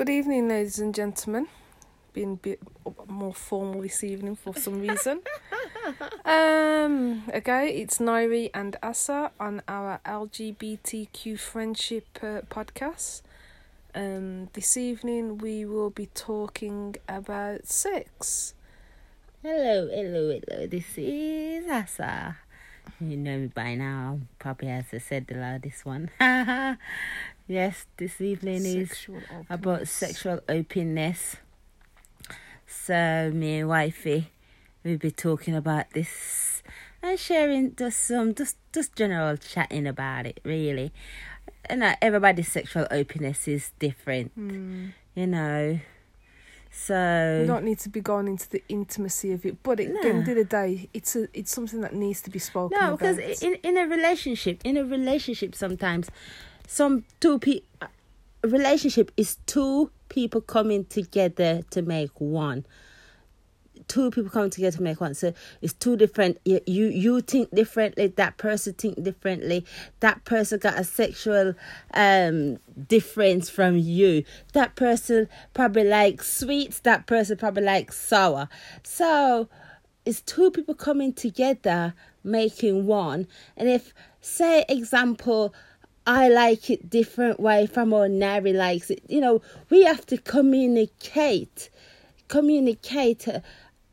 Good evening, ladies and gentlemen. Being a bit more formal this evening for some reason. um, okay, it's Nairi and Asa on our LGBTQ friendship uh, podcast. Um, this evening we will be talking about sex. Hello, hello, hello. This is Asa. You know me by now, probably as I said the loudest one. yes, this evening Sexual is openness. about sexual openness. So me and wifey we'll be talking about this and sharing just some just just general chatting about it really. And uh, everybody's sexual openness is different, Mm. you know. So You don't need to be going into the intimacy of it, but at the end of the day, it's a it's something that needs to be spoken No, about. because in in a relationship, in a relationship, sometimes some two pe a relationship is two people coming together to make one. Two people coming together to make one. So it's two different. You you, you think differently. That person think differently. That person got a sexual um difference from you. That person probably likes sweets. That person probably likes sour. So it's two people coming together making one and if say example i like it different way from or nary likes it you know we have to communicate communicate uh,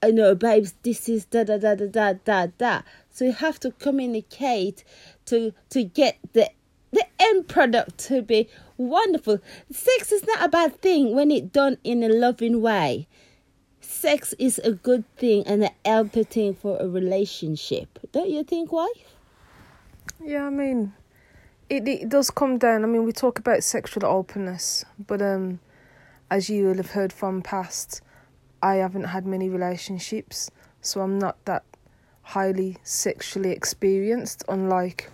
you know babes this is da da da da da da da so you have to communicate to to get the the end product to be wonderful sex is not a bad thing when it done in a loving way sex is a good thing and a healthy thing for a relationship. Don't you think, wife? Yeah, I mean, it it does come down. I mean, we talk about sexual openness, but um, as you will have heard from past, I haven't had many relationships, so I'm not that highly sexually experienced, unlike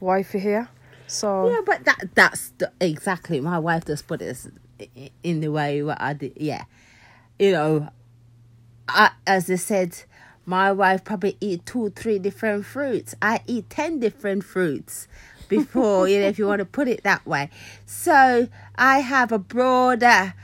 wifey here. So Yeah, but that that's the, exactly my wife just put it in the way what I did. Yeah, you know, I as I said, my wife probably eat two, three different fruits. I eat ten different fruits before you know if you want to put it that way. So I have a broader.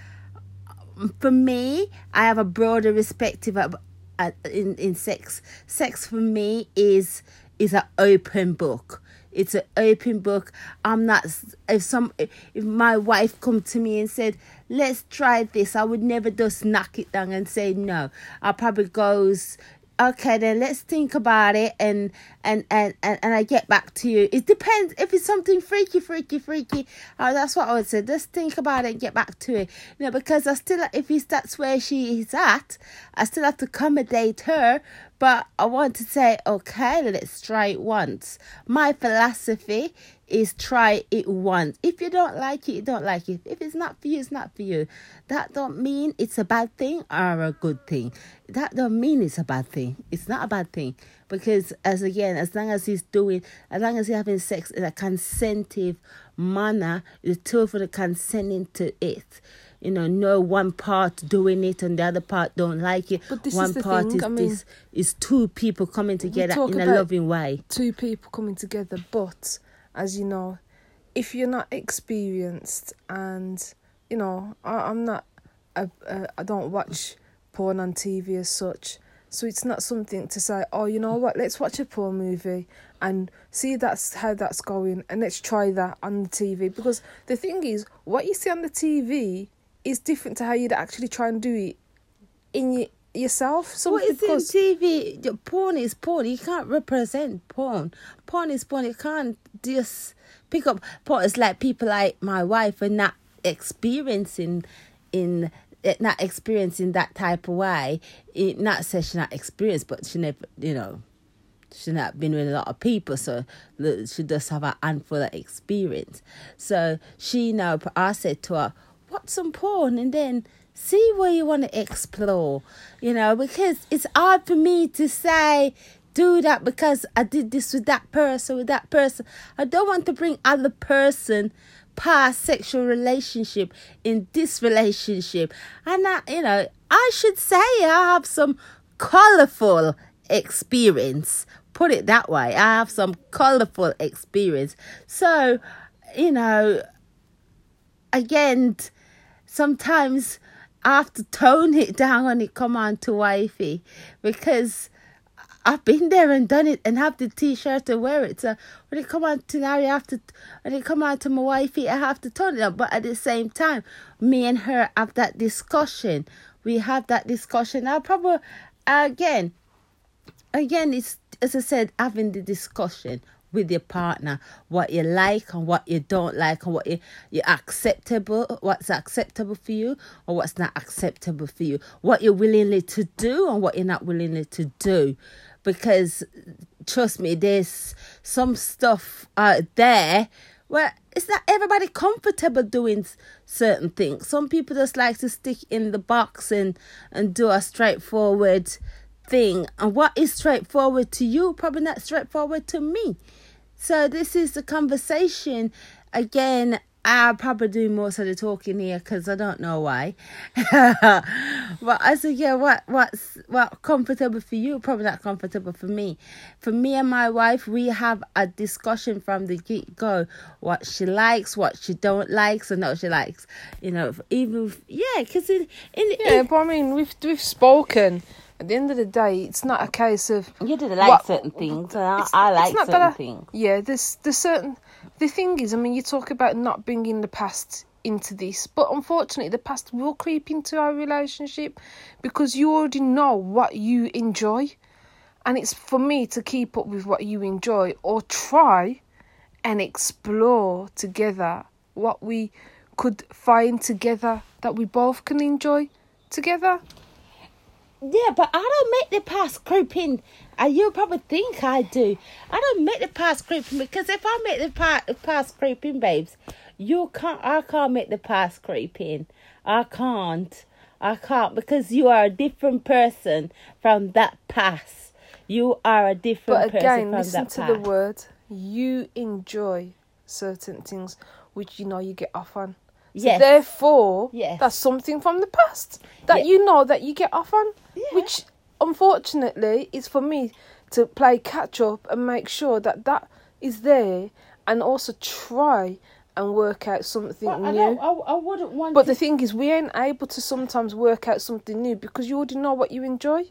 For me, I have a broader perspective of, uh, in in sex. Sex for me is is an open book. It's an open book. I'm not. If some, if my wife come to me and said, "Let's try this," I would never just knock it down and say no. I probably goes, "Okay, then let's think about it," and and and and, and I get back to you. It depends if it's something freaky, freaky, freaky. oh that's what I would say. Just think about it and get back to it. You know, because I still, if it's that's where she is at, I still have to accommodate her. But I want to say, okay, let's try it once. My philosophy is try it once. If you don't like it, you don't like it. If it's not for you, it's not for you. That don't mean it's a bad thing or a good thing. That don't mean it's a bad thing. It's not a bad thing because as again, as long as he's doing, as long as he's having sex in a consentive manner, the two of them consenting to it. You know, no one part doing it and the other part don't like it. But this is one the part thing, is I mean, this is two people coming together in a loving way. two people coming together, but as you know, if you're not experienced and you know, I, I'm not, I, I don't watch porn on TV as such, so it's not something to say. Oh, you know what? Let's watch a porn movie and see that's how that's going, and let's try that on the TV. Because the thing is, what you see on the TV is different to how you'd actually try and do it in y- yourself. So What is in TV? Porn is porn. You can't represent porn. Porn is porn. You can't just pick up porn. It's like people like my wife are not experiencing in eh, not experiencing that type of way. It, not say she not experienced, but she never, you know, she not been with a lot of people, so she does have a handful of experience. So she now, I said to her, "What's some porn and then see where you want to explore." You know, because it's hard for me to say do that because I did this with that person, with that person. I don't want to bring other person past sexual relationship in this relationship. And I, you know, I should say I have some colorful experience. Put it that way. I have some colorful experience. So, you know, again, sometimes I have to tone it down when it come on to wifey because I've been there and done it and have the t-shirt to wear it. So when it come on to Larry, I have to when it come on to my wifey, I have to tone it up. But at the same time, me and her have that discussion. We have that discussion. I probably again, again, it's as I said, having the discussion with your partner what you like and what you don't like and what you you acceptable what's acceptable for you or what's not acceptable for you. What you're willingly to do and what you're not willingly to do. Because trust me there's some stuff out there where it's not everybody comfortable doing certain things. Some people just like to stick in the box and and do a straightforward thing. And what is straightforward to you? Probably not straightforward to me so this is the conversation. Again, I'll probably do most of the talking here because I don't know why. but I said, yeah, what what's what comfortable for you? Probably not comfortable for me. For me and my wife, we have a discussion from the get go. What she likes, what she don't likes, and what she likes. You know, even yeah, because in, in yeah, in, but I mean, we've we've spoken at the end of the day, it's not a case of you didn't like what, certain things. I, I like certain I, things. Yeah, there's there's certain. The thing is, I mean, you talk about not bringing the past into this, but unfortunately, the past will creep into our relationship because you already know what you enjoy, and it's for me to keep up with what you enjoy or try and explore together what we could find together that we both can enjoy together. Yeah, but I don't make the past creeping. And you probably think I do. I don't make the past creeping because if I make the past, past creeping, babes, you can't. I can't make the past creeping. I can't. I can't because you are a different person from that past. You are a different but again, listen to the word. You enjoy certain things which you know you get off on. So therefore, yes. that's something from the past that yes. you know that you get off on, yeah. which unfortunately is for me to play catch up and make sure that that is there, and also try and work out something well, new. I, I, I, wouldn't want. But to... the thing is, we ain't able to sometimes work out something new because you already know what you enjoy.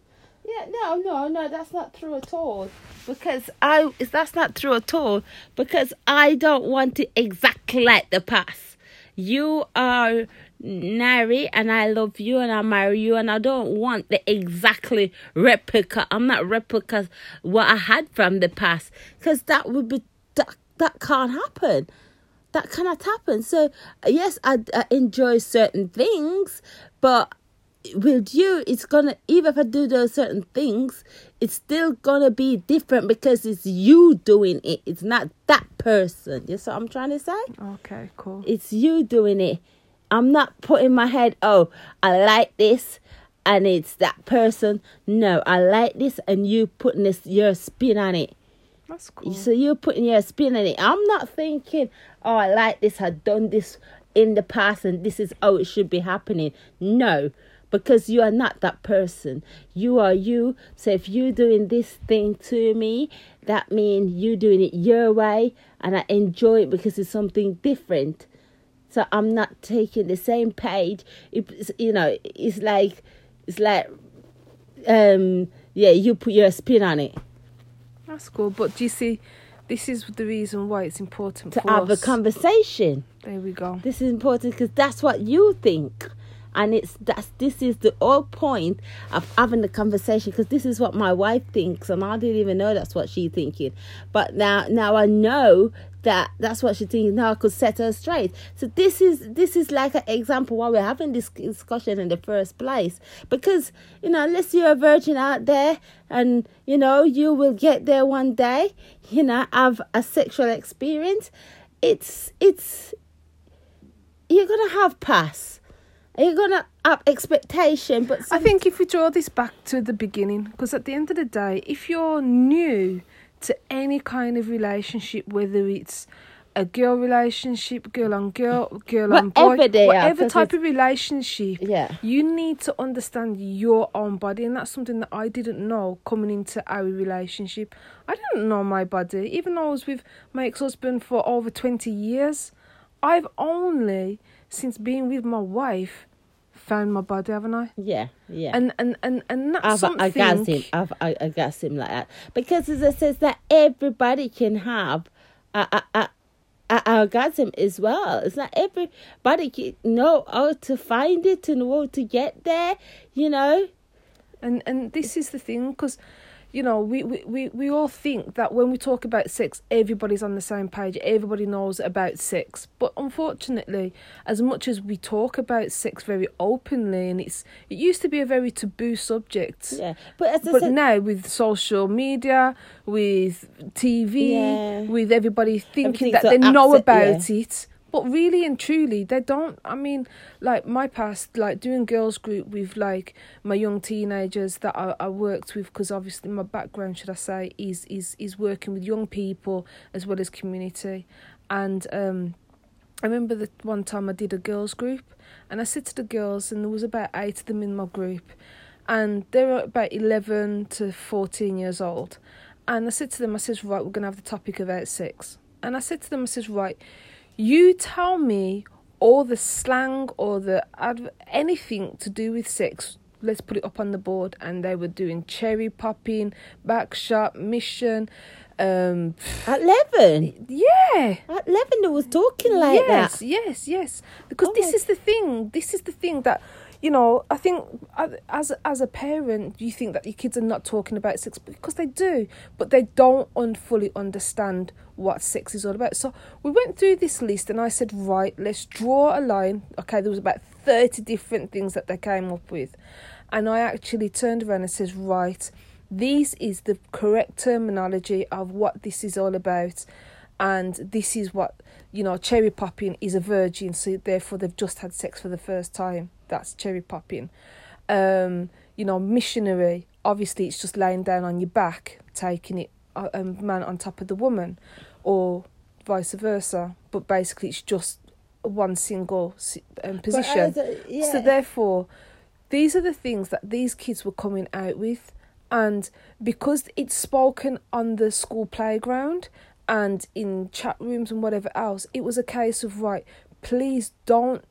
Yeah, no, no, no, that's not true at all. Because I, that's not true at all. Because I don't want it exactly like the past you are Nari and I love you and I marry you and I don't want the exactly replica. I'm not replica what I had from the past because that would be that that can't happen. That cannot happen. So yes, I, I enjoy certain things, but with you, it's gonna even if I do those certain things, it's still gonna be different because it's you doing it. It's not that person. You see what I'm trying to say? Okay, cool. It's you doing it. I'm not putting my head, oh, I like this and it's that person. No, I like this and you putting this your spin on it. That's cool. So you're putting your spin on it. I'm not thinking, oh, I like this, I've done this in the past and this is how it should be happening. No because you are not that person. You are you. So if you're doing this thing to me, that means you're doing it your way and I enjoy it because it's something different. So I'm not taking the same page. It's, you know, it's like it's like um yeah, you put your spin on it. That's cool. But do you see this is the reason why it's important to have us. a conversation. There we go. This is important because that's what you think and it's that's this is the whole point of having the conversation because this is what my wife thinks and i didn't even know that's what she's thinking. But now now i know that that's what she's thinking now i could set her straight. So this is this is like an example why we're having this discussion in the first place. Because you know unless you're a virgin out there and you know you will get there one day you know have a sexual experience it's it's you're gonna have pass are you gonna up expectation? But. I think if we draw this back to the beginning, because at the end of the day, if you're new to any kind of relationship, whether it's a girl relationship, girl on girl, girl on boy, whatever type of relationship, yeah. you need to understand your own body, and that's something that I didn't know coming into our relationship. I didn't know my body, even though I was with my ex husband for over twenty years. I've only since being with my wife, found my body, haven't I? Yeah, yeah. And and and and that's I've something. orgasm. I've I orgasm like that because as it says that everybody can have a a, a, a orgasm as well. It's not everybody can know how to find it and how to get there. You know. And and this is the thing because you know, we, we, we, we all think that when we talk about sex, everybody's on the same page, everybody knows about sex. But unfortunately, as much as we talk about sex very openly, and it's it used to be a very taboo subject. Yeah, but as But said, now with social media, with TV, Yeah. with everybody thinking Everything's that they so know about it, but really and truly they don't. I mean, like my past, like doing girls group with like my young teenagers that I, I worked with, because obviously my background, should I say, is is is working with young people as well as community, and um. I remember that one time I did a girls group and I said to the girls and there was about eight of them in my group and they were about 11 to 14 years old and I said to them I says right we're to have the topic about sex and I said to them I says right you tell me all the slang or the adv- anything to do with sex let's put it up on the board and they were doing cherry popping back shot mission um at eleven, yeah at eleven, they was talking like yes, that. yes, yes. Because Oh this my- is the thing. This is the thing that you know. I think as as a parent, you think that your kids are not talking about sex because they do, but they don't un- fully understand what sex is all about. So we went through this list, and I said, right, let's draw a line. Okay, there was about thirty different things that they came up with, and I actually turned around and says, right. This is the correct terminology of what this is all about and this is what you know cherry popping is a virgin so therefore they've just had sex for the first time. That's cherry popping. Um you know missionary obviously it's just laying down on your back taking it uh, um, man on top of the woman or vice versa. But basically it's just one single um, position. a- yeah. so therefore, these are the things that these kids were coming out with, and because it's spoken on the school playground and in chat rooms and whatever else, it was a case of right. Please don't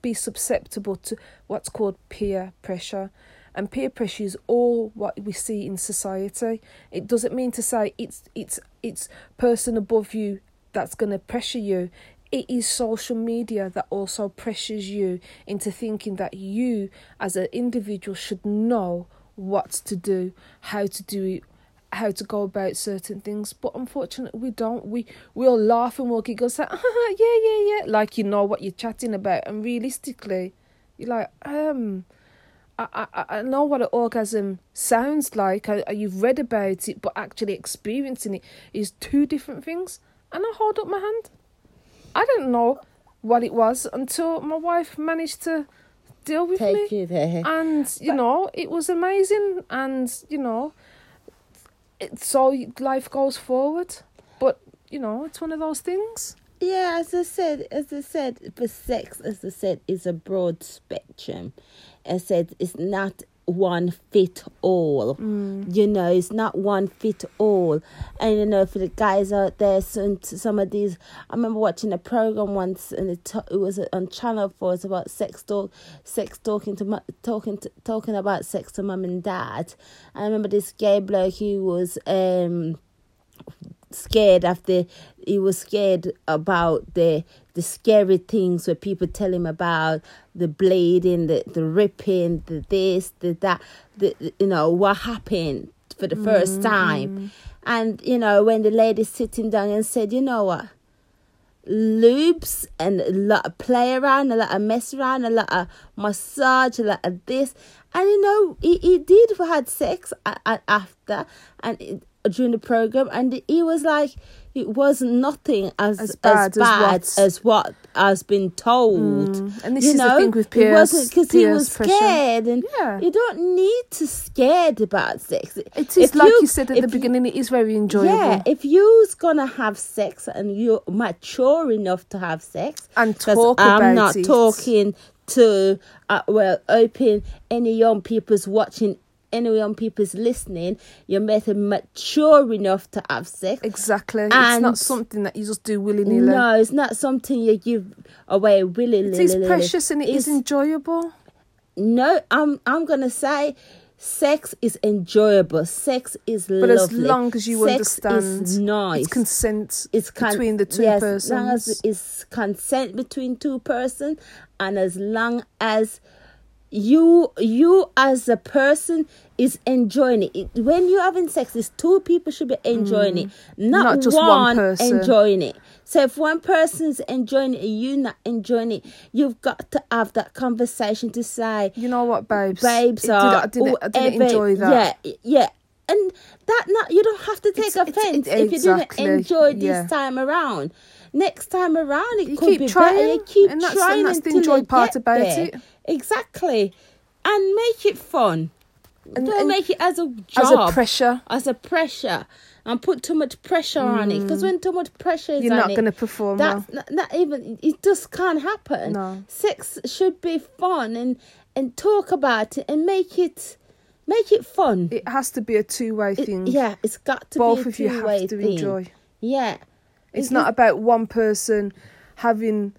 be susceptible to what's called peer pressure. And peer pressure is all what we see in society. It doesn't mean to say it's it's it's person above you that's to pressure you. It is social media that also pressures you into thinking that you, as an individual, should know what to do, how to do it, how to go about certain things. But unfortunately, we don't. We we'll laugh and we'll giggle, say, ah, yeah, yeah, yeah, like you know what you're chatting about. And realistically, you're like, um, I, I, I know what an orgasm sounds like. I, I- you've read about it, but actually experiencing it is two different things. And I hold up my hand. I didn't know what it was until my wife managed to deal with me Take you there. and you know it was amazing and you know it, so life goes forward but you know it's one of those things Yeah, as I said, as I said, for sex, as I said, is a broad spectrum. I said it's not one fit all. You know, it's not one fit all. And you know, for the guys out there, some some of these. I remember watching a program once, and it, t- it was on Channel Four. It's about sex talk, sex talking to talking to, talking about sex to mum and dad. I remember this gay bloke who was um scared after he was scared about the the scary things where people tell him about the bleeding, the the ripping, the this, the that, the you know what happened for the first mm-hmm. time, and you know when the lady's sitting down and said, you know what, lubes and a lot of play around, a lot of mess around, a lot of massage, a lot of this. And you know, he, he did had sex a- a- after and it, during the program, and he was like, it was nothing as As as bad bad, as as, what- has been told. and this you is the thing with it peers- wasn't because he was pressure. scared, and Yeah. you don't need to scared about sex. it is If like you, said at the you- beginning it is very enjoyable yeah, if you's gonna have sex and you're mature enough to have sex, And talk I'm not it. talking to uh, well, open any young people's watching anyone people's listening, you're making mature enough to have sex. Exactly. it's not something that you just do willy nilly. No, it's not something you give away willingly. It is precious and it is It's- enjoyable. No, I'm I'm gonna say sex is enjoyable. Sex is But lovely. as long as you sex understand is nice. it's consent It's con- between the two yes, persons. As long as it's consent between two persons, and as long as you you as a person is enjoying it. it when you're having sex, it's two people should be enjoying it, not, Mm. Not just one one person. enjoying it. So if one person's enjoying it and you're not enjoying it, you've got to have that conversation to say, you know what, babes? babes It- are I didn't, I didn't enjoy that. Yeah, yeah. And that not you don't have to take It's- it's- offense it- if you didn't enjoy this yeah. time around. Next time around, it You could keep be trying, better. You keep and that's- and trying that's the enjoy part about there. it. Exactly, and make it fun. And- don't and make it as a job, As a pressure, as a pressure, and put too much pressure on it. Because when too much pressure is Mm. you're not going to perform well. not, not even it just can't happen No. sex should be fun and and talk about it and make it make it fun It has to be a two-way It- thing. yeah it's got to Both be a of you have to thing. enjoy. yeah It's not about one person having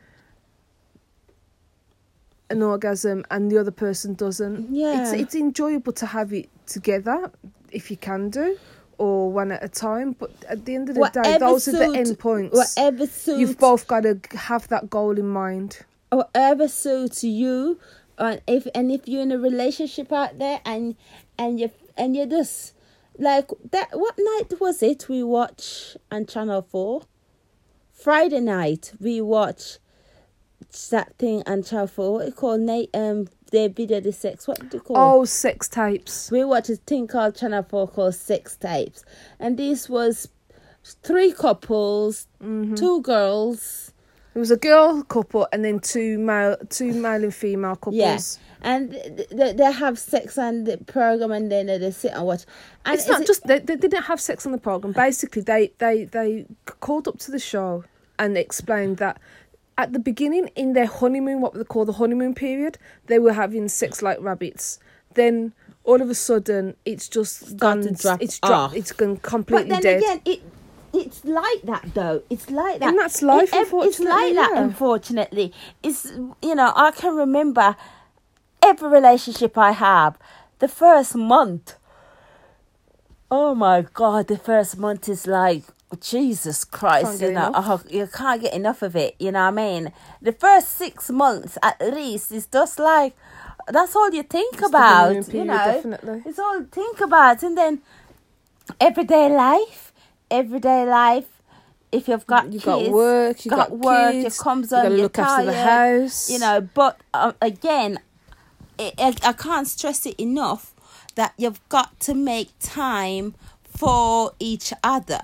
an orgasm and the other person doesn't. Yeah. It's it's enjoyable to have it together if you can do or one at a time, but at the end of the day Whatever those are the end points. whatever suits You've both got to have that goal in mind. whatever suits you and if and if you're in a relationship out there and and you and you're just like that what night was it we watch on channel 4 friday night we watch that thing channel 4 what it called Nate um their video the sex what do you call Oh, sex tapes. we watched a thing called Channel 4 called Sex Tapes. And this was three couples, Mm-hmm. two girls. It was a girl couple and then two male, two male and female couples. Yes. And th- th- they have sex on the program and then they sit and watch. And It's not it- just they, they didn't have sex on the program. Basically, they they they called up to the show and explained that at the beginning in their honeymoon, what they call the honeymoon period, they were having sex like rabbits. Then all of a sudden, it's just gone. drop it's dropped. It's gone completely But then dead. again, it it's like that though. It's like that. And that's life, It- It's like that, unfortunately. It's you know I can remember every relationship I have. The first month. Oh my God! The first month is like Jesus Christ. You know, oh, you can't get enough of it. You know what I mean? The first six months at least is just like that's all you think It's about. honeymoon you know, definitely. it's all you think about, and then everyday life, everyday life. If you've got You kids, got work, you got, work, kids, it comes on, you're look after the house. You know, but um, again, I, I, can't stress it enough that you've got to make time for each other.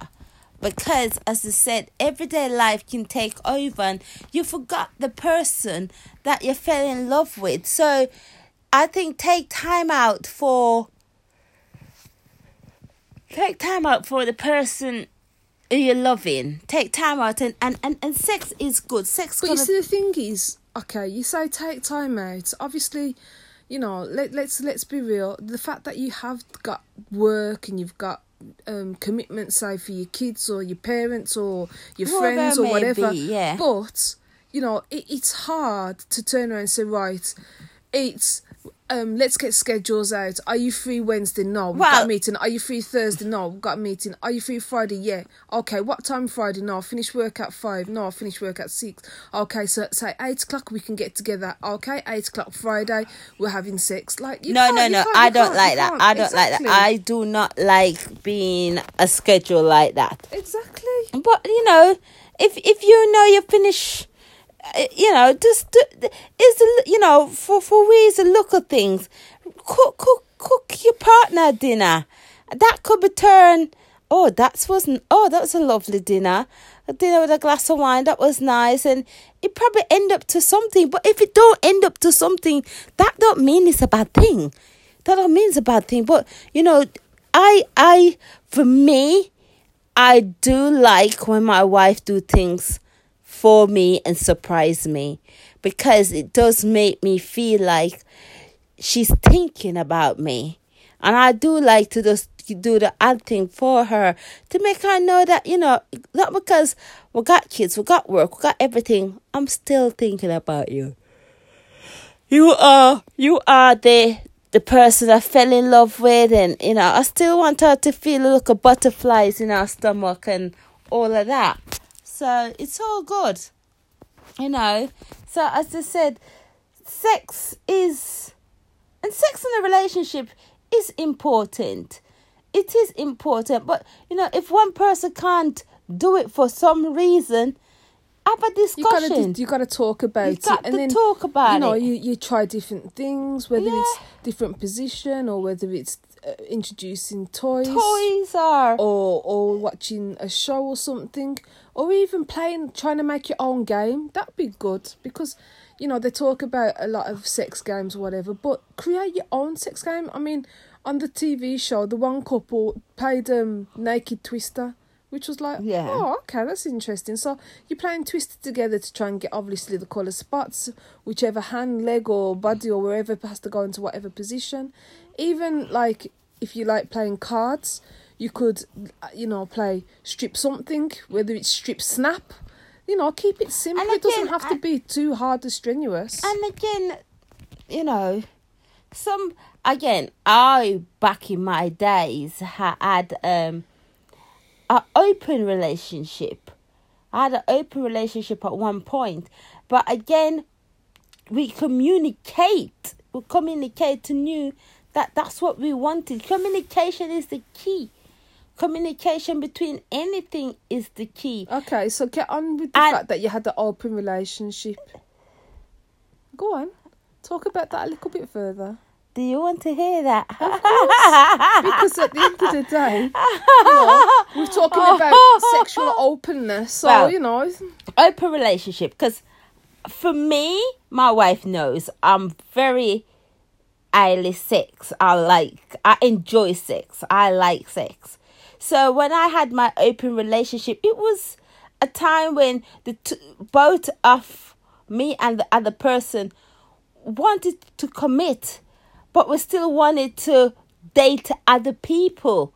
Because, as I said, everyday life can take over and you forgot the person that you fell in love with. So, I think take time out for. Take time out for the person you're loving. Take time out and, and, and, and sex is good. Sex But you see, the thing is, okay, you say take time out. Obviously, you know, let let's let's be real. The fact that you have got work and you've got um commitments, say for your kids or your parents or your friends or whatever. be, yeah. But you know, it, it's hard to turn around and say, right, it's. Um, let's get schedules out. Are you free Wednesday? No, we've got a meeting. Are you free Thursday? No, we've got a meeting. Are you free Friday? Yeah. Okay, what time Friday? No, I finish work at five. No, I finish work at six. Okay, so say eight o'clock we can get together. Okay, eight o'clock Friday we're having sex. Like you no, no, no. I don't like that. I don't like that. I do not like being a schedule like that. exactly. But you know, if if you know you finish, Uh, you know, just is you know for for ways to look at things, cook cook cook your partner dinner. That could be turned. Oh, that wasn't. Oh, that was a lovely dinner. A dinner with a glass of wine. That was nice, and it probably end up to something. But if it don't end up to something, that don't mean it's a bad thing. That don't mean it's a bad thing. But you know, I I for me, I do like when my wife do things for me and surprise me because it does make me feel like she's thinking about me And I do like to just do the odd thing for her to make her know that, you know, not because we got kids, we got work, we got everything. I'm still thinking about you. You are you are the the person I fell in love with and you know, I still want her to feel a look of butterflies in her stomach and all of that. So it's all good. You know. So as I said, sex is and sex in a relationship is important. It is important, but you know, if one person can't do it for some reason, have a You discussion. gotta, you gotta talk about You've it, got and to then talk about you know, it. you you try different things, whether it's different position or whether it's uh, introducing toys, Toys are or or watching a show or something, or even playing, trying to make your own game. That'd be good because, you know, they talk about a lot of sex games or whatever, but create your own sex game. I mean, on the TV show, the one couple played um Naked Twister. Which was like, Yeah. oh, okay, that's interesting. So you're playing Twister together to try and get obviously the colour spots, whichever hand, leg, or body, or wherever has to go into whatever position. Even like if you like playing cards, you could, uh, you know, play strip something, whether it's strip snap. You know, keep it simple. And it doesn't again, have to be too hard or strenuous. And again, you know, some again, I back in my days had um an open relationship. I had an open relationship at one point, but again, we communicate. We communicate to knew that that's what we wanted. Communication is the key. Communication between anything is the key. okay, so get on with the And- fact that you had the open relationship. Go on, talk about that a little bit further. Do you want to hear that? Of course, because at the end of the day, you know, we're talking about sexual openness. So Well, you know, open relationship because for me my wife knows i'm very highly sex i like i enjoy sex i like sex so when i had my open relationship it was a time when the t- both of me and the other person wanted to commit but we still wanted to date other people.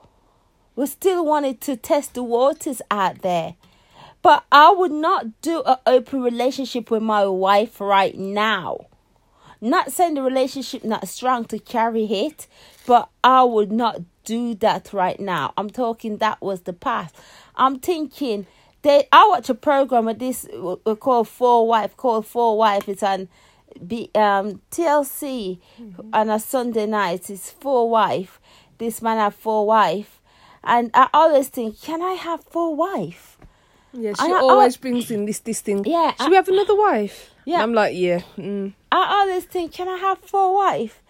We still wanted to test the waters out there. But I would not do an open relationship with my wife right now. Not saying the relationship not strong to carry it, but I would not do that right now. I'm talking that was the past. I'm thinking they. I watch a program of this called Four Wife, called Four Wife. It's on be um TLC on a Sunday night. It's Four Wife. This man have four wife, and I always think, can I have four wife? yeah, I- she I- always brings in this this thing. Yeah, should I- we have another wife? Yeah. And I'm like, yeah. Mm. I always think, can I have four wife?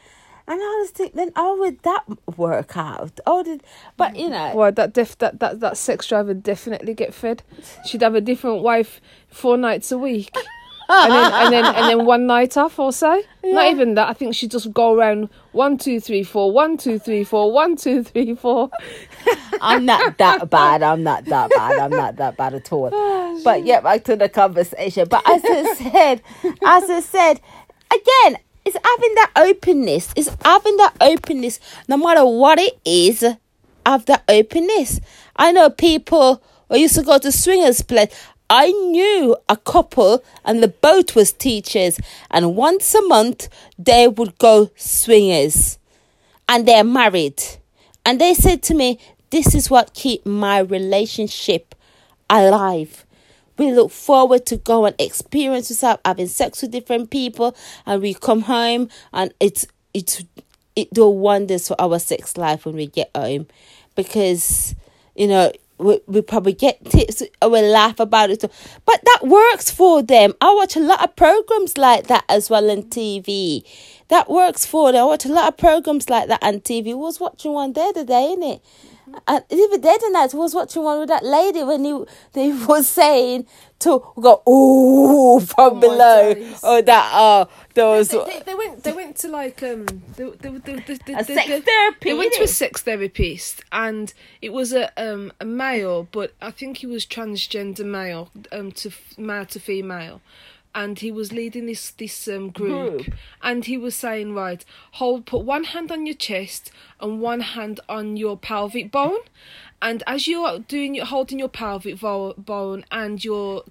And I was thinking, then how would that work out? Oh, did but you know, Well, that def that, that that sex driver definitely get fed. She'd have a different wife four nights a week. and then and then and then one night off or so. Not even that. I think she'd just go around one, two, three, four, one, two, three, four, one, two, three, four. I'm not that bad. I'm not that bad. I'm not that bad at all. Oh, but yeah, back to the conversation. But as I said, as I said, again, it's having that openness. It's having that openness, no matter what it is. Have that openness. I know people. I used to go to swingers place. I knew a couple, and the both was teachers, and once a month they would go swingers and they're married. And they said to me, This is what keep my relationship alive. We look forward to go and experience yourself having sex with different people and we come home and it's it's it do wonders for our sex life when we get home. Because you know we, we probably get tips or we laugh about it. But that works for them. I watch a lot of programs like that as well on tv that works for them. I watch a lot of programs like that on tv I was watching one the other day innit? And even the other night I was watching one with that lady when he they was saying to go ooh from my below days. oh that oh those They, they, they went. They went to like um. They, they, they, they, they, A sex therapy, They went to a sex therapist, and it was a um a male, but I think he was transgender male, um to male to female, and he was leading this this um, group, Group. and he was saying, right, hold, put one hand on your chest and one hand on your pelvic bone, and as you're doing, your holding your pelvic vo- bone and you're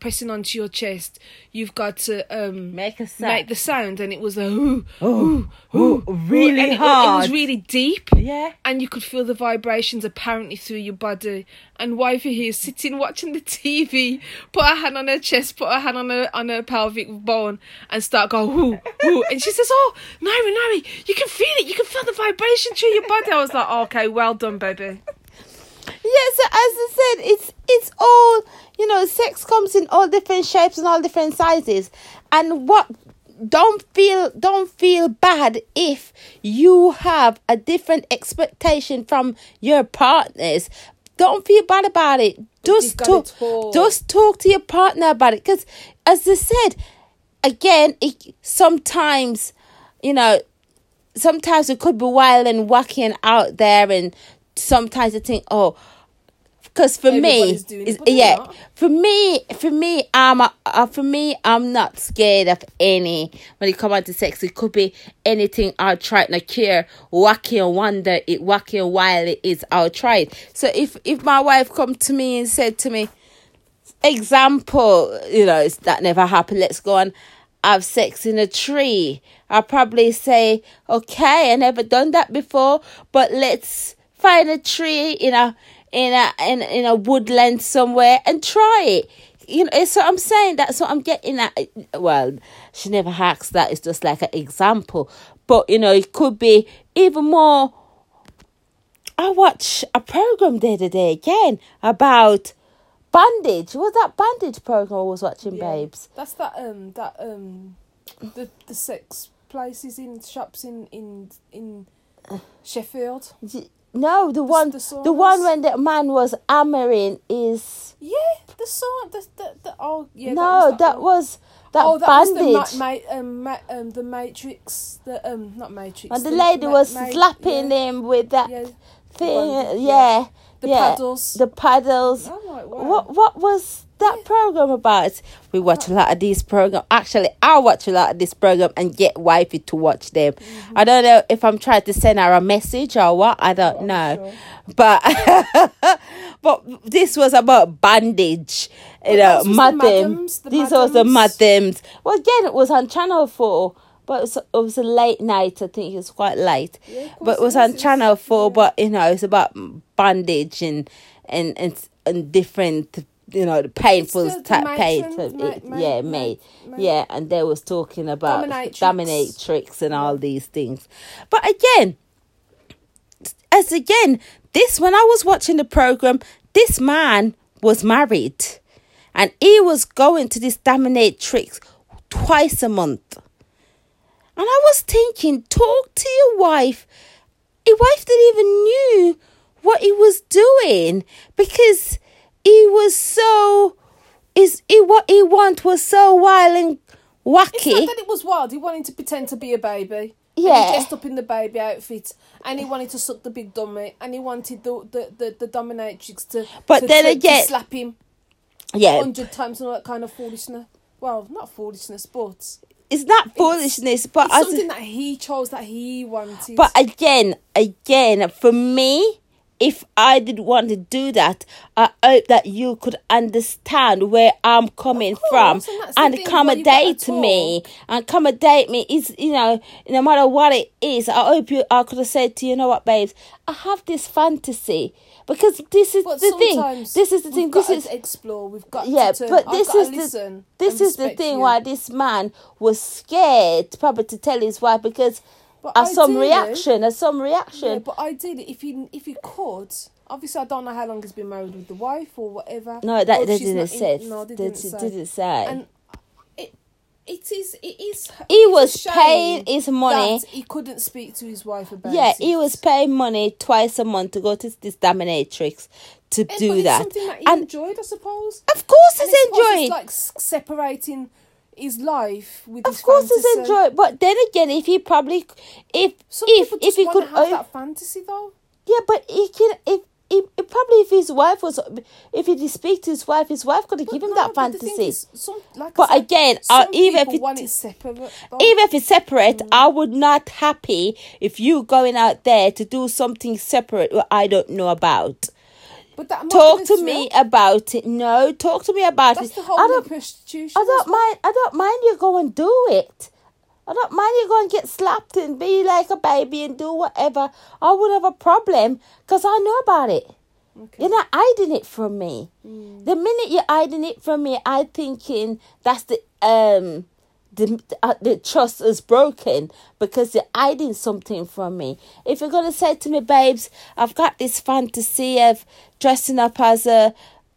pressing onto your chest, you've got to um Make a sound. make the sound, and it was a ooh, Oh, ooh, ooh, really and it- It, was really deep. Yeah. And you could feel the vibrations apparently through your body. And wifey here sitting watching the TV, put her hand on her chest, put her hand on her on her pelvic bone, and start going whoo whoo. And she says, "Oh, Nari, Nari, you can feel it. You can feel the vibration through your body." I was like, oh, "Okay, well done, baby." Yeah, so as I said, it's it's all you know. Sex comes in all different shapes and all different sizes, and what don't feel don't feel bad if you have a different expectation from your partners. Don't feel bad about it. Just talk, just talk to your partner about it. Because, as I said, again, it, sometimes, you know, sometimes it could be wild and wacky and out there, and sometimes you think, oh, because for me, Everybody's is- yeah, not. for me, for me, I'm a, uh, for me, I'm not scared of any when it comes to sex. It could be anything. I'll try it. No care, wacky and wonder it, wacky and wild it is. I'll try it. So if if my wife come to me and said to me, example, you know, it's, that never happened. Let's go and have sex in a tree. I'll probably say, okay, I never done that before, but let's find a tree in a in a in, in a woodland somewhere and try it. You know, so I'm saying that's what I'm getting at. Well, she never hacks that. It's just like an example, but you know, it could be even more. I watched a program the other day again about bandage. Was that bandage program I was watching, Yeah. babes? That's that um that um the the sex places in shops in in in Sheffield. No, the one, the the, one when the man was hammering is Yeah, the song the the, the oh yeah. no, that one. was that, oh, that bandage. was the ma- ma- um, ma- um, the Matrix, the um, not Matrix. and the lady was ma- slapping yeah, him with that Yeah, thing. bandage, yeah, yeah. the yeah. paddles. The paddles. Like, wow. What what was that program about? We watch a lot of these program. Actually, I watch a lot of this program and get wifey to watch them. Mm-hmm. I don't know if I'm trying to send her a message or what. I don't I'm know, sure. but but this was about bandage. You know, those was the madam. madams, the These was the madams. Well, again, it was on Channel Four. But it was, it was a late night. I think it was quite late. Yeah, but it was on Channel Four. yeah. But you know, it's about bandage and and and, and different. You know, the painful the- the type pain. it- ma- yeah, ma- ma- Yeah, and they was talking about Dominatrix. dominatrix and all these things. But again, as again, this when I was watching the program, this man was married, and he was going to this dominatrix twice a month. And I was thinking, talk to your wife. Your wife didn't even knew what he was doing because he was so is he what he want was so wild and wacky. It's not that it was wild. He wanted to pretend to be a baby. Yeah. he dressed up in the baby outfit, and he wanted to suck the big dummy, and he wanted the the the, the dominatrix to. But to, then to, again- to slap him yeah, hundred times and all that kind of foolishness. Well, not foolishness, but it's not foolishness, but it's as something that he chose that he wanted. But again, again, for me, if I didn't want to do that, I hope that you could understand where I'm coming from and that's the and thing, where you accommodate me. And accommodate me is, you know, no matter what it is. I hope you. I could have said to you, you know what, babes, I have this fantasy because this is But the thing. This is the thing. This is explore. We've got yeah, to. but this is the this is the thing you. why this man was scared probably to tell his wife because But of some reaction, of some reaction. Yeah, but ideally, if he if he could, obviously, I don't know how long he's been married with the wife or whatever. No, that they didn't say. in- No, they didn't say. didn't say. And it it is it is. he was paying his money. that he couldn't speak to his wife about. Yeah, it. he was paying money twice a month to go to this dominatrix to Eh, do that. something that he and enjoyed, I suppose. of course, And he's enjoying. It's like separating his life with his Of course, fantasy. he's enjoying. But then again, if he probably, if Some if if he could, have oh, that fantasy, though. yeah, but he can if he, probably if his wife was, if he did speak to his wife, his wife could have given him that fantasy. is, some, like But said, again, uh, even if it- want it separate, even if it's separate, Mm. I would not happy if you going out there to do something separate what I don't know about. But that Talk to real. me about it. No, talk to me about That's it. the I don't. prostitution. I don't mind. I don't mind you go and do it. I don't mind you go and get slapped and be like a baby and do whatever. I would have a problem because I know about it. Okay. You're not hiding it from me. Mm. The minute you're hiding it from me, I'm thinking that's the um the uh, the trust is broken because you're hiding something from me. If you're gonna say to me, babes, I've got this fantasy of dressing up as a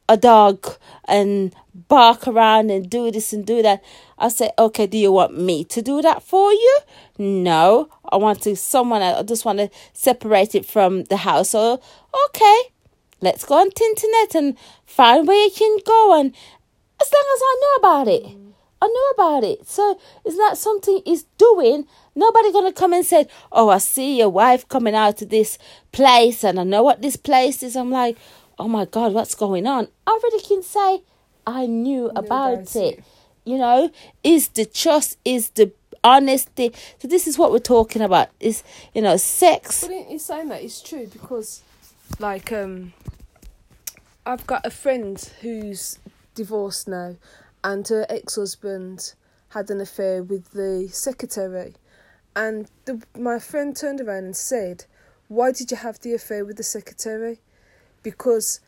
a dog and bark around and do this and do that. I say, okay, do you want me to do that for you? No, I want to someone. I just want to separate it from the house. So okay, let's go on the internet and find where you can go. And as long as I know about it, I know about it. So it's not something he's doing. Nobody gonna come and say, "Oh, I see your wife coming out to this place, and I know what this place is." I'm like, "Oh my God, what's going on?" I already can say, "I knew about, about it. it. You know, is the trust, is the honesty. So this is what we're talking about. Is you know, sex. But in saying that, it's true because, like, um, I've got a friend who's divorced now, and her ex-husband had an affair with the secretary, and the, my friend turned around and said, "Why did you have the affair with the secretary? Because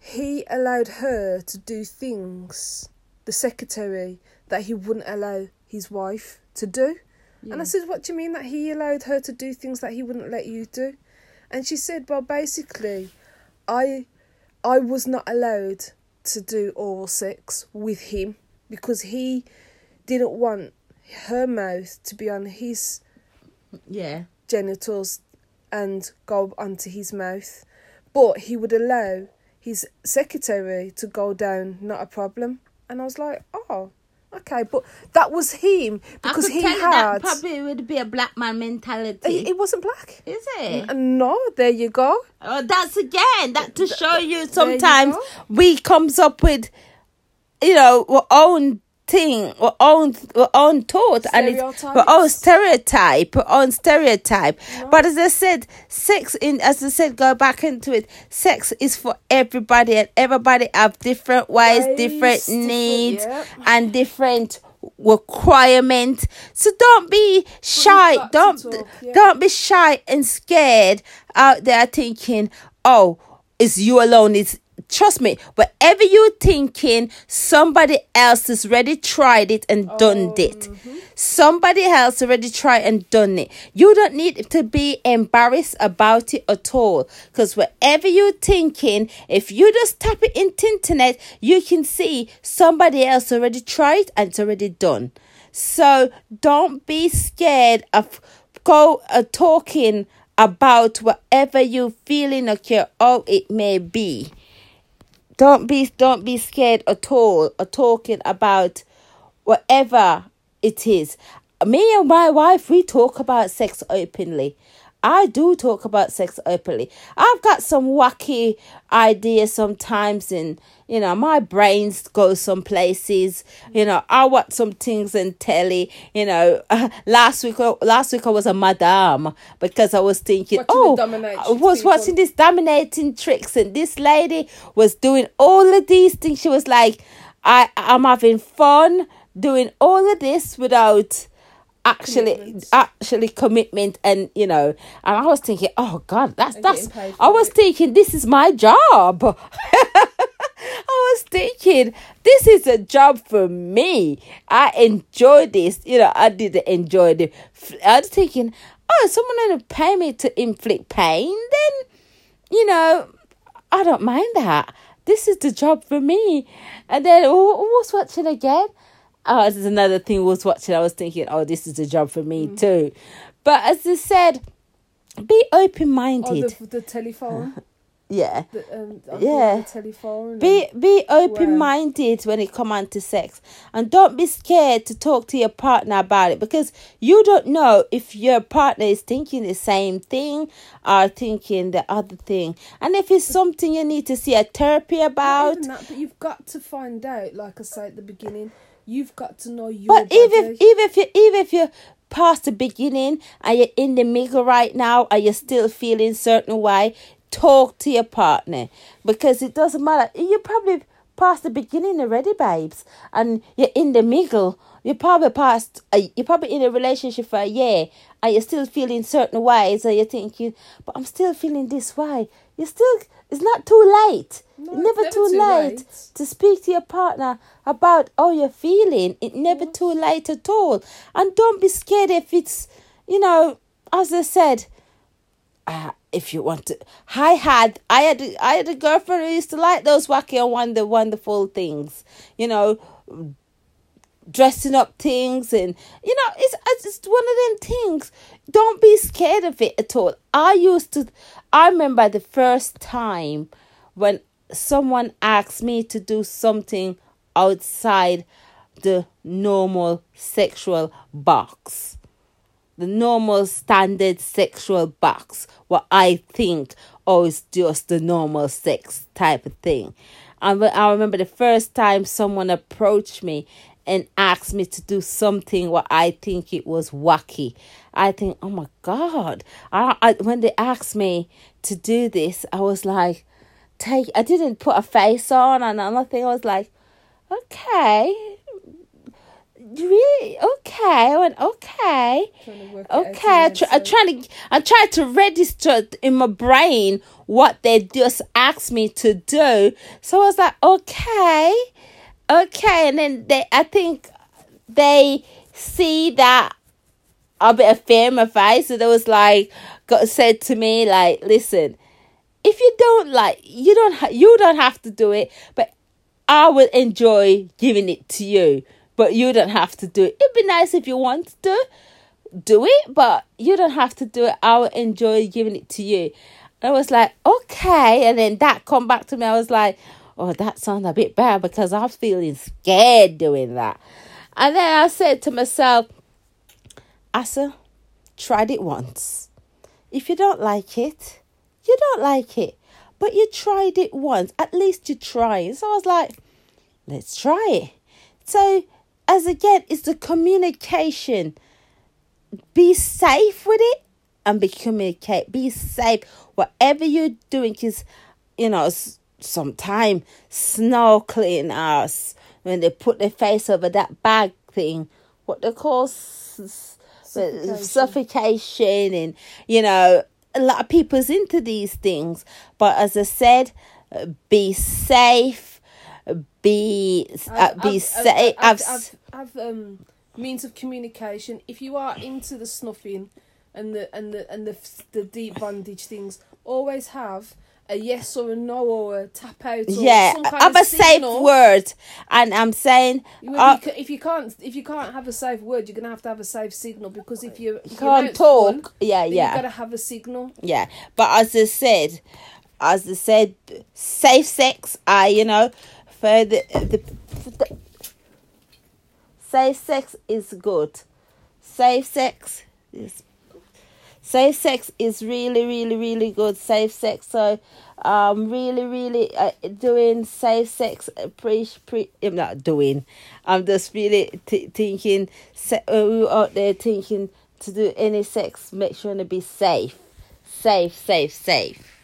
he allowed her to do things, the secretary, that he wouldn't allow his wife to do." And I said, What do you mean that he allowed her to do things that he wouldn't let you do? And she said, Well basically I I was not allowed to do oral sex with him because he didn't want her mouth to be on his Yeah. genitals and go onto his mouth. But he would allow his secretary to go down, not a problem. And I was like, Oh, okay, but that was him because he had that probably would be a black man mentality. It, wasn't black. Is it? N- No, there you go. Oh, that's again that to show you you sometimes go. we comes up with, you know, our own thing, our own, our own thought, and it's our own stereotype, our own stereotype. But as I said, sex in, as I said, go back into it. Sex is for everybody, and everybody have different ways, different different- needs, yep. and different requirement. So don't be shy. Don't talk, yeah. don't be shy and scared out there thinking, oh, it's you alone. It's trust me, whatever you're thinking, somebody else has already tried it and done it. Somebody else already tried and done it. You don't need to be embarrassed about it at all. Because whatever you're thinking, if you just tap it into internet, you can see somebody else already tried and it's already done. So don't be scared of go uh, talking about whatever you're feeling or you're, oh it may be. Don't be don't be scared at all of talking about whatever it is. Me and my wife we talk about sex openly. I do talk about sex openly. I've got some wacky ideas sometimes, and you know, my brains go some places. You know, I watch some things in telly. You know, last week, last week I was a madam because I was thinking, Watching oh, I was watching this dominatrix, and this lady was doing all of these things. She was like, I, I'm having fun doing all of this without actually Commitment. actually commitment and you know and i was thinking oh god that's And that's i was it. thinking this is my job. I was thinking this is a job for me. I enjoy this. You know i didn't enjoy the i was thinking oh someone gonna pay me to inflict pain then you know i don't mind that. This is the job for me. And then who was watching again Oh, this is another thing I was watching. I was thinking, oh, this is a job for me mm. too. But as I said, be open Oh, minded. the, the telephone. Yeah. the, um, Yeah. Be be open minded when it come on to sex, and don't be scared to talk to your partner about it because you don't know if your partner is thinking the same thing or thinking the other thing, and if it's something you need to see a therapy about. that, but you've got to find out. Like I say at the beginning, you've got to know your But body. even if even if you even if you're past the beginning and you're in the middle right now and you're still feeling certain way, talk to your partner because it doesn't matter. You're probably past the beginning already, babes, and you're in the middle. You're probably past. Uh, you're probably in a relationship for a year and you're still feeling certain ways, and you're thinking, "But I'm still feeling this way." You're still. It's not too late. No, it's never, it's too, never too late late. to speak to your partner about how you're feeling. It never too late at all. And don't be scared if it's, you know, as I said, uh, if you want to, I had, I had, I had a girlfriend who used to like those wacky and wonder, wonderful things, you know, dressing up things and you know it's it's just one of them things. Don't be scared of it at all. I used to i remember the first time when someone asked me to do something outside the normal sexual box the normal standard sexual box what i think oh it's just the normal sex type of thing. And when- i remember the first time someone approached me and asked me to do something what i think it was wacky. I think oh my god. I, I when they asked me to do this i was like take i didn't put a face on and nothing. I was like okay really? Okay. I went okay. Trying to work it out Okay, I try, I'm trying to I'm trying to register in my brain what they just asked me to do. So I was like, okay, okay, and then they I think they see that a bit of fear in my face, so they was like, got said to me like, listen, if you don't like, you don't ha- you don't have to do it, but I will enjoy giving it to you, but you don't have to do it. It'd be nice if you want to do it, but you don't have to do it. I will enjoy giving it to you. I was like, okay. And then that come back to me. I was like, oh, that sounds a bit bad because I'm feeling scared doing that. And then I said to myself, Asa, tried it once. If you don't like it, you don't like it. But you tried it once. At least you tried. So I was like, let's try it. So, as again, it's the communication. Be safe with it and be communicate. Be safe. Whatever you're doing, because, you know, sometime snorkeling us when they put their face over that bag thing, what they call s- Suffocation. suffocation and, you know, a lot of people's into these things. But as I said, uh, be safe. Be uh, be safe. I've, I've- I've, I've, um, means of communication. If you are into the snuffing and the and the and the the deep bondage things, always have a yes or a no or a tap out. Or yeah, some kind have of a safe word, and I'm saying You- uh, if you can't if you can't have a safe word, you're gonna have to have a safe signal because if you you can't talk. Yeah, yeah, you gotta have a signal. Yeah, but as I said, as I said, safe sex. I you know, for the the, the safe sex is good. Safe sex is safe sex is really really really good. Safe sex. So um really really uh, doing safe sex uh, pre pre I'm not doing i'm just really t- thinking se- uh, we out there thinking to do any sex make sure to be safe safe safe safe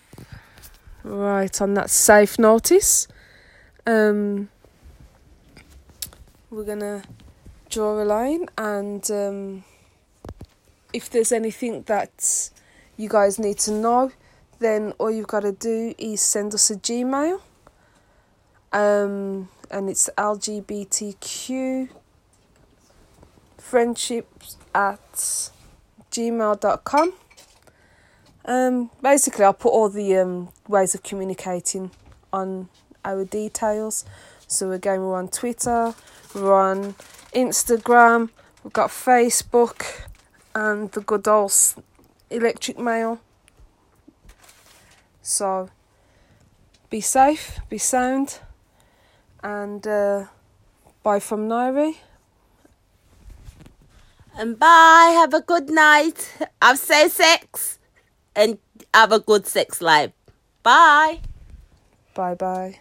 Right on that safe notice, um, we're gonna draw a line, and um, if there's anything that you guys need to know, then all you've got to do is send us a Gmail, um, and it's LGBTQ friendships at gmail.com. Um, basically, I'll put all the um, ways of communicating on our details. So again, we're on Twitter, we're on Instagram, we've got Facebook, and the good old electric mail. So be safe, be sound, and uh, bye from Nairi. And bye. Have a good night. I've safe sex. And have a good sex life. Bye. Bye bye.